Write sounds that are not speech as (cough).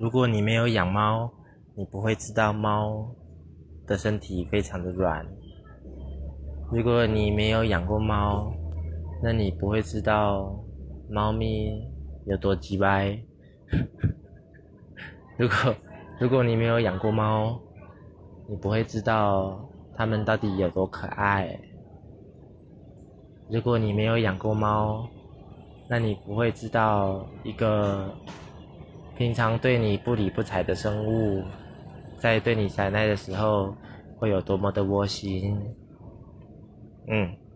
如果你没有养猫，你不会知道猫的身体非常的软。如果你没有养过猫，那你不会知道猫咪有多鸡掰。如 (laughs) 果如果你没有养过猫，你不会知道它们到底有多可爱。如果你没有养过猫，那你不会知道一个平常对你不理不睬的生物，在对你撒赖的时候会有多么的窝心。嗯。